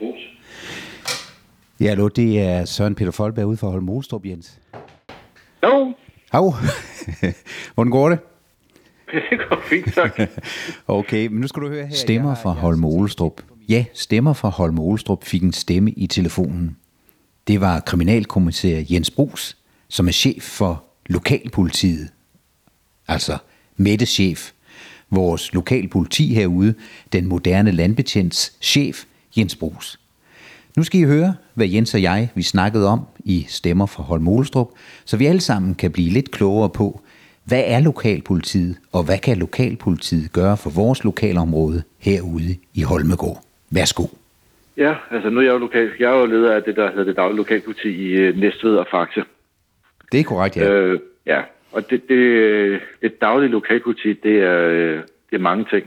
Brugs. Ja, hallo, det er Søren Peter Folberg ude for Holm Olstrup, Jens. Jo, Hov, hvordan går det? det går fint, tak. Okay, men nu skal du høre her. Stemmer fra set- Olestrup. Ja, stemmer fra Holme Olestrup fik en stemme i telefonen. Det var kriminalkommissær Jens Brugs, som er chef for lokalpolitiet. Altså Mettes chef. Vores lokalpoliti herude, den moderne landbetjents chef, Jens Brugs. Nu skal I høre, hvad Jens og jeg vi snakkede om i Stemmer fra Holm Olestrup, så vi alle sammen kan blive lidt klogere på, hvad er lokalpolitiet, og hvad kan lokalpolitiet gøre for vores lokalområde herude i Holmegård? Værsgo. Ja, altså nu er jeg jo, lokal, jeg er jo leder af det, der hedder det daglige lokalpoliti i øh, Næstved og Faxe. Det er korrekt, ja. Øh, ja, og det, det, det daglige lokalpoliti, det er, øh, det er mange ting.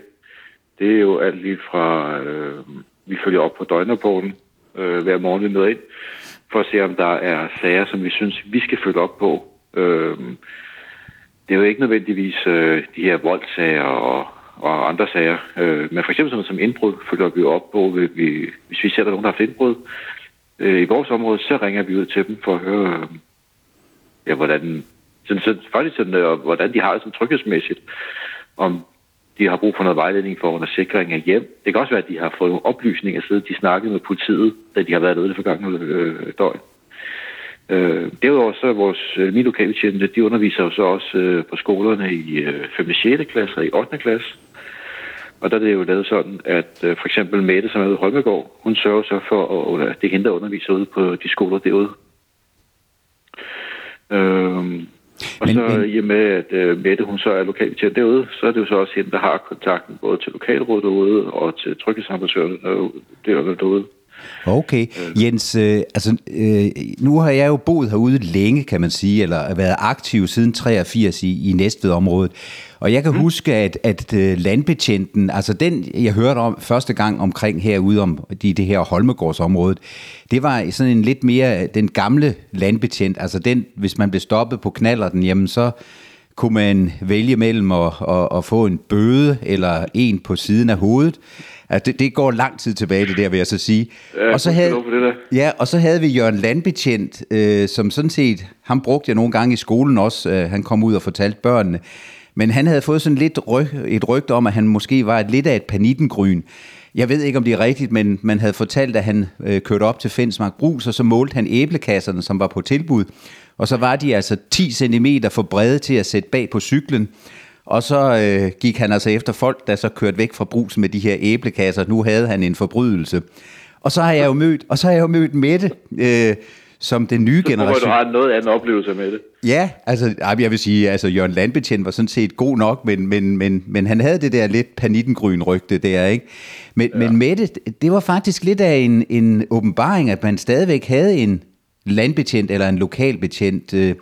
Det er jo alt lige fra, øh, vi følger op på døgnrapporten øh, hver morgen, vi møder ind, for at se, om der er sager, som vi synes, vi skal følge op på. Øh, det er jo ikke nødvendigvis øh, de her voldsager og, og andre sager, øh, men for eksempel sådan noget som indbrud følger vi op på, Vi, vi, hvis vi ser, der er nogen, der har haft indbrud øh, i vores område, så ringer vi ud til dem for at høre, øh, ja, hvordan, sådan, sådan, faktisk sådan, øh, hvordan de har det sådan tryghedsmæssigt, om de har brug for noget vejledning for under sikring af hjem. Det kan også være, at de har fået nogle oplysninger, siden de snakkede med politiet, da de har været nede det forgangne øh, døgn. Øh, derudover så er vores øh, mine lokalbetjente, de underviser jo så også øh, på skolerne i øh, 5. og 6. klasse og i 8. klasse. Og der er det jo lavet sådan, at øh, for eksempel Mette, som er ude i Holmegård, hun sørger så for, at det henter underviser ude på de skoler derude. Øh, og Men- så men- i og med, at øh, Mette, hun så er lokalbetjent derude, så er det jo så også hende, der har kontakten både til lokalrådet derude og til tryghedsambassadøren derude. Okay, Jens, øh, altså, øh, nu har jeg jo boet herude længe, kan man sige, eller været aktiv siden 83 i, i Næstved-området. Og jeg kan mm. huske, at, at øh, landbetjenten, altså den, jeg hørte om første gang omkring herude om de, det her Holmegårdsområdet, det var sådan en lidt mere den gamle landbetjent, altså den, hvis man blev stoppet på knallerten, jamen så kunne man vælge mellem at, at, at få en bøde eller en på siden af hovedet. Altså, det, det går lang tid tilbage, det der, vil jeg så sige. Ja, og, så havde, det der. ja, og så havde vi Jørgen Landbetjent, øh, som sådan set, ham brugte jeg nogle gange i skolen også, øh, han kom ud og fortalte børnene, men han havde fået sådan lidt ryg, et rygte om, at han måske var et, lidt af et panikkengryn. Jeg ved ikke, om det er rigtigt, men man havde fortalt, at han øh, kørte op til Fensmark Brus, og så målte han æblekasserne, som var på tilbud. Og så var de altså 10 cm for brede til at sætte bag på cyklen. Og så øh, gik han altså efter folk, der så kørte væk fra brusen med de her æblekasser. Nu havde han en forbrydelse. Og så har jeg jo mødt, og så har jeg jo mødt Mette, øh, som den nye Så generation. du har noget anden oplevelse med det. Ja, altså jeg vil sige, altså Jørgen Landbetjent var sådan set god nok, men, men, men, men han havde det der lidt panikkengryn rygte der, ikke? Men, ja. men Mette, det var faktisk lidt af en, en åbenbaring, at man stadigvæk havde en landbetjent eller en lokalbetjent. Øh,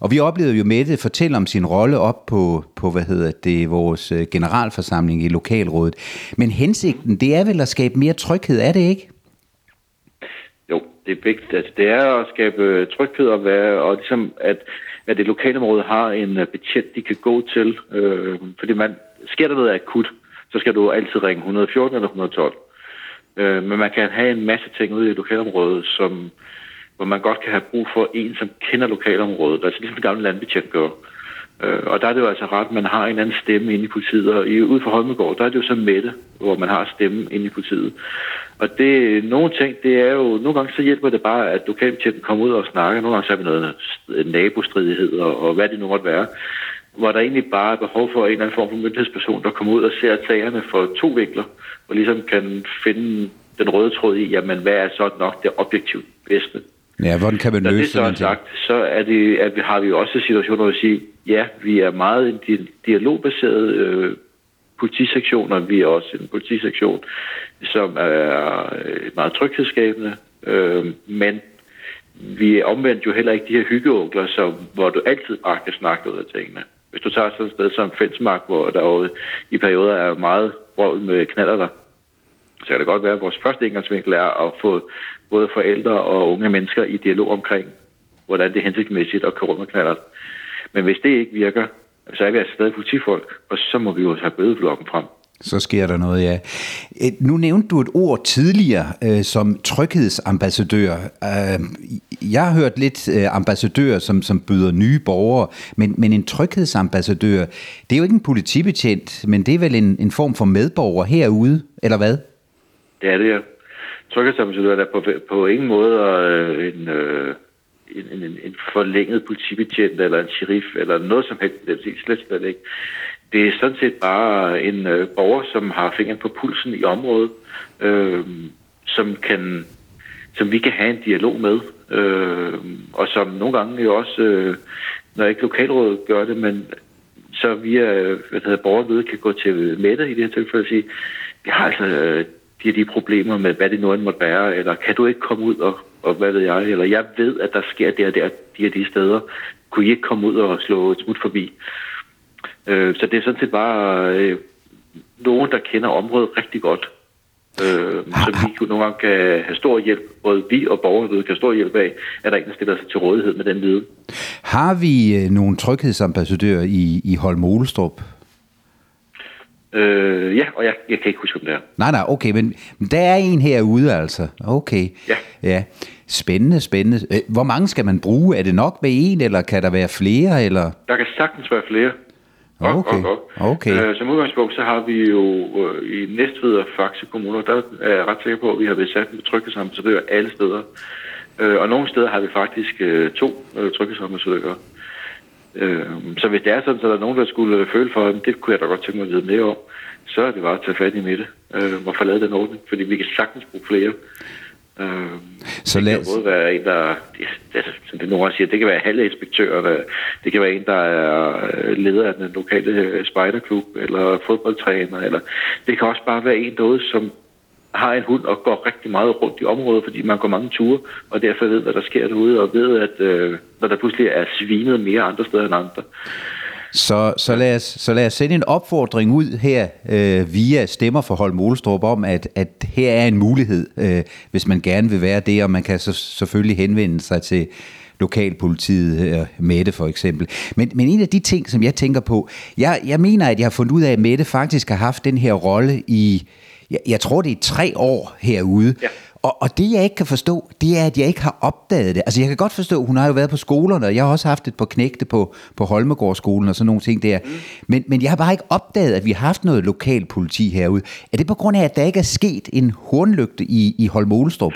og vi oplevede jo Mette fortælle om sin rolle op på, på hvad hedder det, vores øh, generalforsamling i lokalrådet. Men hensigten, det er vel at skabe mere tryghed, er det ikke? Det er vigtigt. Altså, det er at skabe tryghed og, være, og ligesom at, at det lokale område har en øh, betjent, de kan gå til. Øh, fordi man, sker der noget akut, så skal du altid ringe 114 eller 112. Øh, men man kan have en masse ting ude i lokalområdet, som, hvor man godt kan have brug for en, som kender lokalområdet. Altså ligesom den gamle landbetjent gør. Øh, og der er det jo altså ret, at man har en anden stemme inde i politiet. Og i, ude for Holmegård, der er det jo så Mette, hvor man har stemme inde i politiet. Og det, nogle ting, det er jo, nogle gange så hjælper det bare, at lokalbetjenten kommer ud og snakker. Nogle gange så har vi noget st- nabostridighed og, og hvad det nu måtte være. Hvor der egentlig bare er behov for en eller anden form for myndighedsperson, der kommer ud og ser sagerne for to vinkler, og ligesom kan finde den røde tråd i, jamen hvad er så nok det objektivt bedste. Ja, hvordan kan man Når det løse så er sagt, så er det, at vi har vi jo også situationer, hvor vi siger, ja, vi er meget en di- dialogbaseret øh, politisektioner. vi er også en politisektion, som er øh, meget tryghedsskabende, øh, men vi er omvendt jo heller ikke de her hyggeonkler, som, hvor du altid bare kan snakke ud af tingene. Hvis du tager sådan et sted som Fensmark, hvor der jo i perioder er meget brød med knaller der, så kan det godt være, at vores første indgangsvinkel er at få både forældre og unge mennesker i dialog omkring, hvordan det er hensigtsmæssigt at køre rundt med knaller. Men hvis det ikke virker, så er vi altså stadig politifolk, og så må vi jo have bødeflokken frem. Så sker der noget, ja. Nu nævnte du et ord tidligere øh, som tryghedsambassadør. Øh, jeg har hørt lidt øh, ambassadør, som, som byder nye borgere, men, men en tryghedsambassadør, det er jo ikke en politibetjent, men det er vel en, en form for medborger herude, eller hvad? Det er det, ja. Tryghedsambassadør er på, på ingen måde øh, en, øh, en, en, en forlænget politibetjent eller en sheriff eller noget som helst. Det er slet, slet ikke. Det er sådan set bare en øh, borger, som har fingeren på pulsen i området, øh, som kan som vi kan have en dialog med, øh, og som nogle gange jo også, øh, når ikke lokalrådet gør det, men så via hvad hedder, borgermøde kan gå til Mette i det her tilfælde og sige, vi har altså øh, de de problemer med, hvad det nu end måtte være, eller kan du ikke komme ud og, og hvad ved jeg, eller jeg ved, at der sker det og der, de her de steder, kunne I ikke komme ud og slå et smut forbi? Øh, så det er sådan set bare øh, nogen, der kender området rigtig godt. Øh, så vi kunne nogle gange kan have stor hjælp, både vi og borgerne kan have stor hjælp af, at der ikke stiller sig til rådighed med den viden. Har vi øh, nogle tryghedsambassadører i, i Holm Olestrup? Øh, ja, og jeg, jeg kan ikke huske, om det er. Nej, nej, okay, men der er en herude altså. Okay. Ja. ja. Spændende, spændende. Øh, hvor mange skal man bruge? Er det nok med en, eller kan der være flere? Eller? Der kan sagtens være flere. Okay. Og, og, okay. Øh, som udgangspunkt, så har vi jo øh, i Næstved og Faxe kommuner, der er jeg ret sikker på, at vi har været sat med tryghedsambassadører alle steder. Øh, og nogle steder har vi faktisk øh, to øh, tryghedsambassadører. Øh, så hvis det er sådan, så der er nogen, der skulle føle for, at det kunne jeg da godt tænke mig at vide mere om, så er det bare at tage fat i midte øh, og få lavet den ordning, fordi vi kan sagtens bruge flere. Øh, så lad... Det kan både være en, der, det, som det nogen siger, det kan være halve inspektører, det kan være en, der er øh, leder af den lokale øh, spejderklub, eller fodboldtræner, eller det kan også bare være en derude, som har en hund og går rigtig meget rundt i området, fordi man går mange ture, og derfor ved, hvad der sker derude, og ved, at øh, når der pludselig er svinet mere andre steder end andre, så, så, lad os, så lad os sende en opfordring ud her øh, via Stemmer for Holm Olestrup om, at, at her er en mulighed, øh, hvis man gerne vil være det, og man kan så, selvfølgelig henvende sig til lokalpolitiet, øh, Mette for eksempel. Men, men en af de ting, som jeg tænker på, jeg, jeg mener, at jeg har fundet ud af, at Mette faktisk har haft den her rolle i, jeg, jeg tror det er tre år herude, ja. Og, og det, jeg ikke kan forstå, det er, at jeg ikke har opdaget det. Altså, jeg kan godt forstå, hun har jo været på skolerne, og jeg har også haft et par knægte på, på Holmegårdsskolen og sådan nogle ting der. Mm. Men, men jeg har bare ikke opdaget, at vi har haft noget lokalpoliti herude. Er det på grund af, at der ikke er sket en hornlygte i, i Holmolestrup?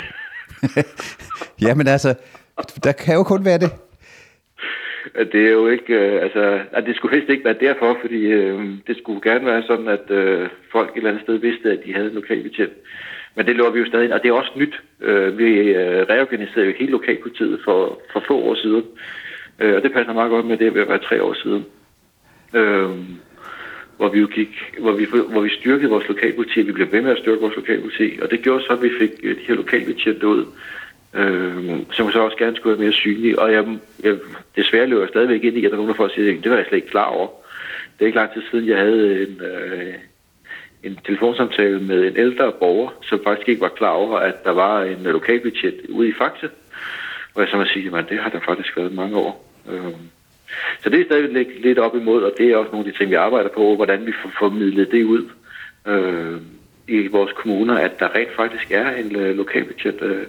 Jamen altså, der kan jo kun være det. Det er jo ikke, øh, altså, at det skulle helst ikke være derfor, fordi øh, det skulle gerne være sådan, at øh, folk et eller andet sted vidste, at de havde en lokalbetjent. Men det lover vi jo stadig, og det er også nyt. Øh, vi øh, reorganiserede jo hele lokalpolitiet for, for få år siden, øh, og det passer meget godt med det ved at være tre år siden. Øh, hvor vi jo gik, hvor vi, hvor vi styrkede vores lokalpoliti, vi blev ved med at styrke vores lokalpoliti, og det gjorde så, at vi fik øh, de her lokalbetjente ud, øh, som så også gerne skulle være mere synlig. og jeg, jeg desværre løber stadigvæk ind i, at der er nogen, der får at sige, det var jeg slet ikke klar over. Det er ikke lang tid siden, jeg havde en, øh, en telefonsamtale med en ældre borger, som faktisk ikke var klar over, at der var en lokalbudget ude i Faxe. Og jeg så må sige, at det har der faktisk været mange år. Øhm, så det er stadigvæk lidt op imod, og det er også nogle af de ting, vi arbejder på, hvordan vi får formidlet det ud øh, i vores kommuner, at der rent faktisk er en øh, lokalbudget øh,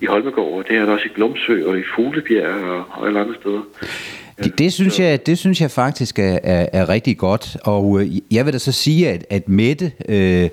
i Holmegård, og det er der også i Glumsø og i Fuglebjerg og, og alle andre steder. Det, det, synes jeg, det synes jeg faktisk er, er, er rigtig godt, og øh, jeg vil da så sige, at, at Mette øh,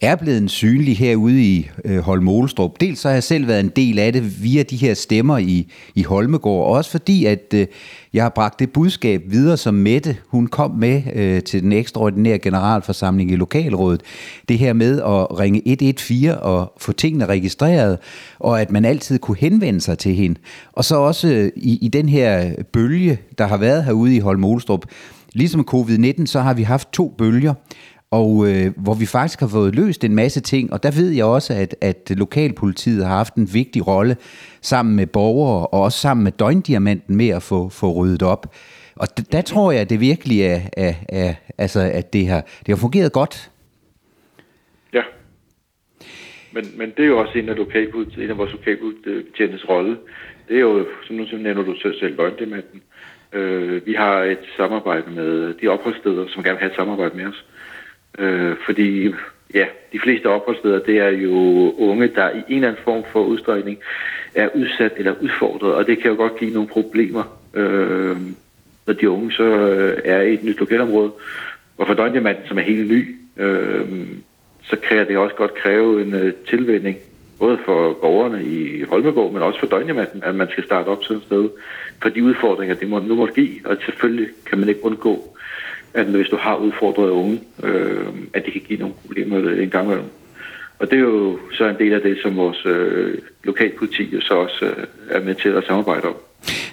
er blevet en synlig herude i øh, Holmolestrup. Dels så har jeg selv været en del af det via de her stemmer i, i Holmegård, og også fordi, at øh, jeg har bragt det budskab videre, som Mette hun kom med øh, til den ekstraordinære generalforsamling i lokalrådet. Det her med at ringe 114 og få tingene registreret, og at man altid kunne henvende sig til hende. Og så også øh, i, i den her bølge, der har været herude i Holmolestrup, Ligesom covid-19, så har vi haft to bølger og øh, hvor vi faktisk har fået løst en masse ting, og der ved jeg også, at, at lokalpolitiet har haft en vigtig rolle sammen med borgere, og også sammen med døgndiamanten med at få, få ryddet op. Og d- der tror jeg, at det virkelig er, er, er altså, at det har, det har fungeret godt. Ja. Men, men det er jo også en af, lokalpolitiet, en af vores lokalpolitiets rolle. Det er jo, som nu nævner du selv, døgndiamanten. Øh, vi har et samarbejde med de opholdssteder, som gerne vil have et samarbejde med os. Øh, Øh, fordi ja, de fleste opholdssteder, det er jo unge, der i en eller anden form for udstrækning er udsat eller udfordret, og det kan jo godt give nogle problemer, øh, når de unge så øh, er i et nyt lokalområde. Og for døgndiamanten, som er helt ny, øh, så kan det også godt kræve en øh, tilvænding, både for borgerne i Holmegård, men også for døgndiamanten, at man skal starte op sådan et sted, for de udfordringer, det må, nu må give, og selvfølgelig kan man ikke undgå, at hvis du har udfordret unge, øh, at det kan give nogle problemer en gang imellem. Og det er jo så en del af det, som vores øh, lokalpoliti jo så også øh, er med til at samarbejde om.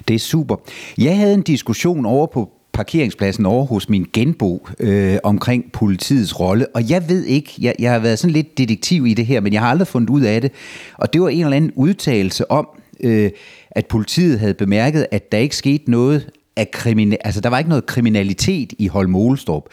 Det er super. Jeg havde en diskussion over på parkeringspladsen over hos min genbo øh, omkring politiets rolle, og jeg ved ikke, jeg, jeg har været sådan lidt detektiv i det her, men jeg har aldrig fundet ud af det, og det var en eller anden udtalelse om, øh, at politiet havde bemærket, at der ikke skete noget af kriminal, altså der var ikke noget kriminalitet i Holmolestrup.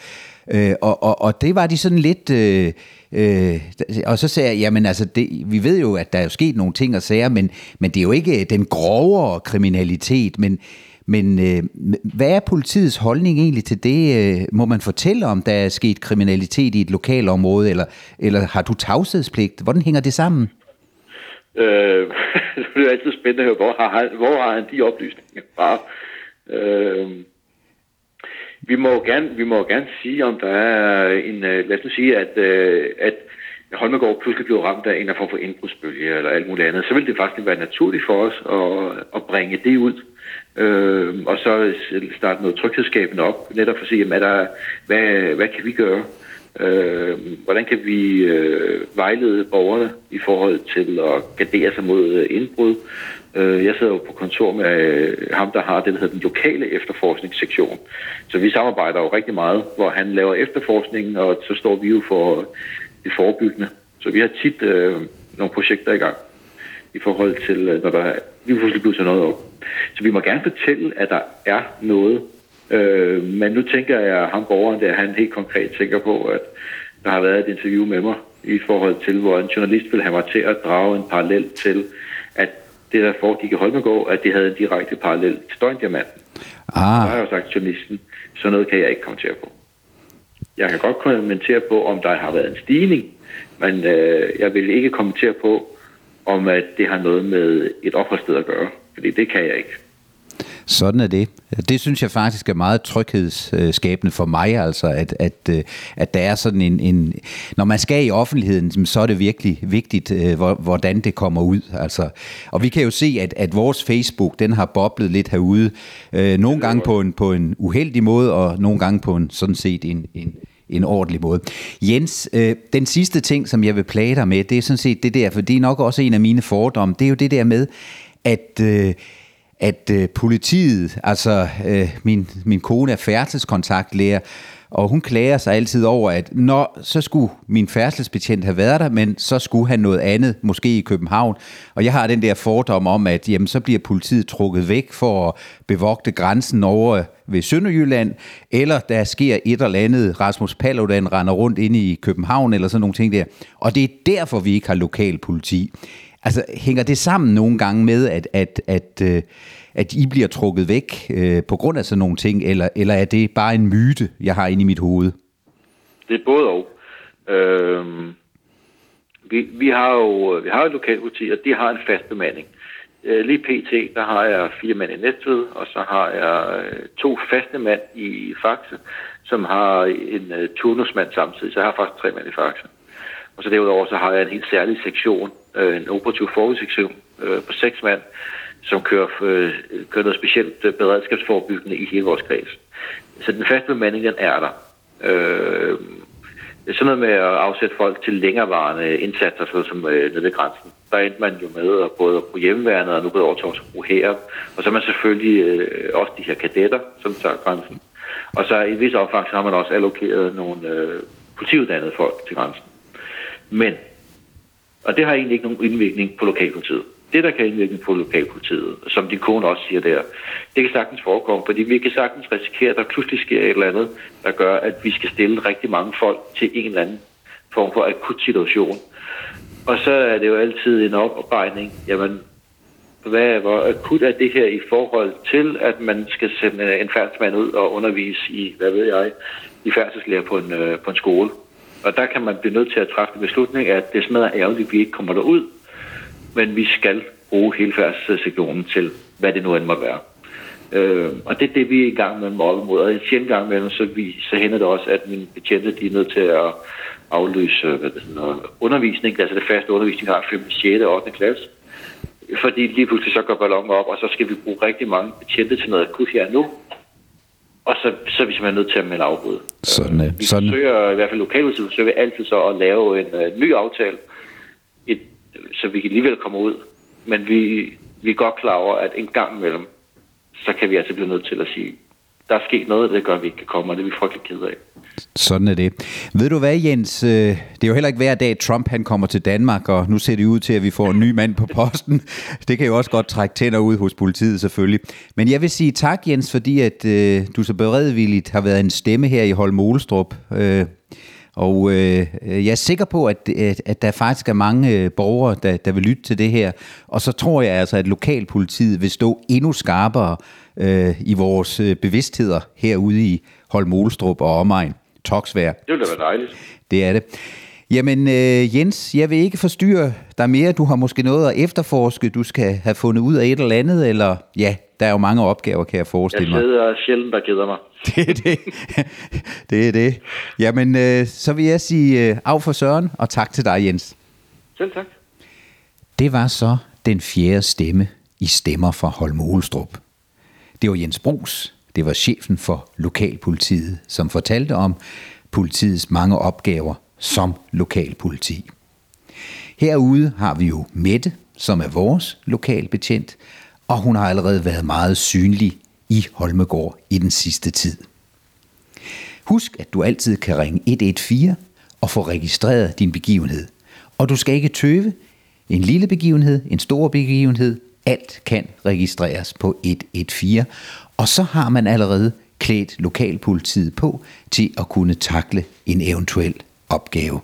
Øh, og, og, og det var de sådan lidt... Øh, øh, og så sagde jeg, jamen altså, det, vi ved jo, at der er jo sket nogle ting og sager, men, men det er jo ikke den grovere kriminalitet, men, men øh, hvad er politiets holdning egentlig til det? Øh, må man fortælle, om der er sket kriminalitet i et lokalområde, eller, eller har du tavshedspligt? Hvordan hænger det sammen? Øh, det er altid spændende at høre, hvor har han, hvor har han de oplysninger fra? Øh, vi må gerne, vi må gerne sige, om der er en, øh, lad os nu sige, at, øh, at Holmegård pludselig blev ramt af en form for indbrudsbølge eller alt muligt andet, så ville det faktisk være naturligt for os at, at bringe det ud. Øh, og så starte noget tryghedsskabende op, netop for at sige, jamen, er der, hvad, hvad kan vi gøre? Øh, hvordan kan vi øh, vejlede borgerne i forhold til at gardere sig mod indbrud? Øh, jeg sidder jo på kontor med øh, ham, der har det, der hedder den lokale efterforskningssektion. Så vi samarbejder jo rigtig meget, hvor han laver efterforskningen, og så står vi jo for det forebyggende. Så vi har tit øh, nogle projekter i gang i forhold til, øh, når der lige pludselig bliver noget op. Så vi må gerne fortælle, at der er noget. Øh, men nu tænker jeg, at ham borgeren der, han helt konkret tænker på, at der har været et interview med mig i forhold til, hvor en journalist ville have mig til at drage en parallel til, det, der foregik i Holmegård, at det havde en direkte parallel til Støjndiamanten. Ah. Så har jeg jo sagt journalisten, så noget kan jeg ikke kommentere på. Jeg kan godt kommentere på, om der har været en stigning, men øh, jeg vil ikke kommentere på, om at det har noget med et opholdssted at gøre, fordi det kan jeg ikke. Sådan er det. Det synes jeg faktisk er meget tryghedsskabende for mig, altså at, at, øh, at der er sådan en, en... Når man skal i offentligheden, så er det virkelig vigtigt, øh, hvordan det kommer ud. Altså, og vi kan jo se, at, at vores Facebook, den har boblet lidt herude. Øh, nogle gange på en, på en uheldig måde, og nogle gange på en sådan set en, en, en ordentlig måde. Jens, øh, den sidste ting, som jeg vil plage dig med, det er sådan set det der, for det er nok også en af mine fordomme, det er jo det der med, at... Øh, at øh, politiet, altså øh, min, min kone er færdselskontaktlærer, og hun klager sig altid over, at når så skulle min færdselsbetjent have været der, men så skulle han noget andet, måske i København. Og jeg har den der fordom om, at jamen, så bliver politiet trukket væk for at bevogte grænsen over ved Sønderjylland, eller der sker et eller andet, Rasmus Paludan render rundt inde i København, eller sådan nogle ting der. Og det er derfor, vi ikke har lokal politi. Altså, hænger det sammen nogle gange med, at, at, at, øh, at I bliver trukket væk øh, på grund af sådan nogle ting, eller, eller er det bare en myte, jeg har inde i mit hoved? Det er både og. Øh, vi, vi har jo vi har et lokalpoliti, og de har en fast bemanding. Øh, lige pt, der har jeg fire mænd i Næstved, og så har jeg øh, to faste mænd i Faxe, som har en uh, turnusmand samtidig, så jeg har faktisk tre mænd i Faxe. Og så derudover så har jeg en helt særlig sektion, øh, en operativ forudsektion øh, på seks mand, som kører, øh, kører noget specielt øh, beredskabsforbyggende i hele vores kreds. Så den faste bemanding, den er der. Øh, det er sådan noget med at afsætte folk til længerevarende indsatser, sådan som øh, nede ved grænsen. Der endte man jo med at både på bruge hjemmeværnet, og nu gået over til at bruge her. Og så er man selvfølgelig øh, også de her kadetter, som tager grænsen. Og så i vis omfang, så har man også allokeret nogle øh, politiuddannede folk til grænsen. Men, og det har egentlig ikke nogen indvirkning på lokalpolitiet. Det, der kan indvirke på lokalpolitiet, som din kone også siger der, det kan sagtens forekomme, fordi vi kan sagtens risikere, at der pludselig sker et eller andet, der gør, at vi skal stille rigtig mange folk til en eller anden form for akut situation. Og så er det jo altid en oparbejning, jamen, hvad, hvor akut er det her i forhold til, at man skal sende en færdsmand ud og undervise i, hvad ved jeg, i færdselslærer på en, øh, på en skole. Og der kan man blive nødt til at træffe en beslutning, at det smadrer ærgerligt, at vi ikke kommer derud, men vi skal bruge hele færdselssektionen til, hvad det nu end må være. Øh, og det er det, vi er i gang med at mod. Og en sjældent gang med, så, vi, så hænder det også, at mine betjente de er nødt til at aflyse øh, hvad det hedder, undervisning, altså det faste undervisning har 5. 6. og 8. klasse. Fordi lige pludselig så går ballonen op, og så skal vi bruge rigtig mange betjente til noget akut her nu. Og så, så er vi simpelthen nødt til at melde afbud. Sådan, øh, vi sådan. forsøger, i hvert fald lokalt, så forsøger vi altid så at lave en uh, ny aftale, et, så vi kan alligevel komme ud. Men vi, vi er godt klar over, at en gang imellem, så kan vi altså blive nødt til at sige, der er sket noget, det gør, at vi ikke kan komme, og det er vi frygtelig ked af. Sådan er det. Ved du hvad, Jens? Øh, det er jo heller ikke hver dag, Trump han kommer til Danmark, og nu ser det ud til, at vi får en ny mand på posten. Det kan jo også godt trække tænder ud hos politiet selvfølgelig. Men jeg vil sige tak, Jens, fordi at øh, du så beredvilligt har været en stemme her i Holm Olstrup. Øh, og øh, jeg er sikker på, at, at, at der faktisk er mange øh, borgere, der, der vil lytte til det her. Og så tror jeg altså, at lokalpolitiet vil stå endnu skarpere øh, i vores øh, bevidstheder herude i Holm Olstrup og omegn. Toksvær. Det ville da være dejligt. Det er det. Jamen øh, Jens, jeg vil ikke forstyrre dig mere. Du har måske noget at efterforske. Du skal have fundet ud af et eller andet, eller ja, der er jo mange opgaver, kan jeg forestille mig. Jeg sidder sjældent, der keder mig. Det er det. det er det. Jamen, øh, så vil jeg sige øh, af for Søren, og tak til dig, Jens. Selv tak. Det var så den fjerde stemme i Stemmer fra Holm Olstrup. Det var Jens Brugs, det var chefen for lokalpolitiet, som fortalte om politiets mange opgaver som lokalpoliti. Herude har vi jo Mette, som er vores lokalbetjent, og hun har allerede været meget synlig i Holmegård i den sidste tid. Husk, at du altid kan ringe 114 og få registreret din begivenhed. Og du skal ikke tøve. En lille begivenhed, en stor begivenhed, alt kan registreres på 114. Og så har man allerede klædt lokalpolitiet på til at kunne takle en eventuel opgave.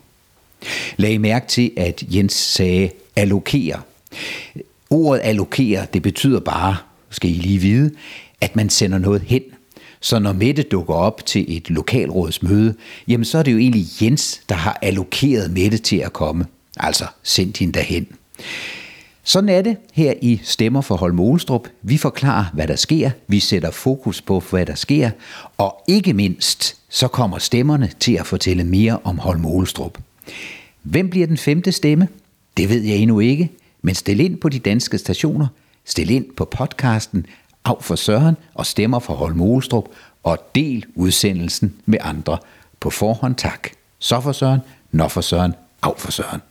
Lag mærke til, at Jens sagde allokere. Ordet allokere, det betyder bare, skal I lige vide, at man sender noget hen. Så når Mette dukker op til et lokalrådsmøde, jamen så er det jo egentlig Jens, der har allokeret Mette til at komme. Altså sendt hende derhen. Sådan er det her i Stemmer for Holm Olstrup. Vi forklarer, hvad der sker. Vi sætter fokus på, hvad der sker. Og ikke mindst, så kommer stemmerne til at fortælle mere om Holm Olstrup. Hvem bliver den femte stemme? Det ved jeg endnu ikke. Men stil ind på de danske stationer. Stil ind på podcasten Af for Søren og Stemmer for Holm Olstrup. Og del udsendelsen med andre. På forhånd tak. Så for Søren, når for Søren, af for Søren.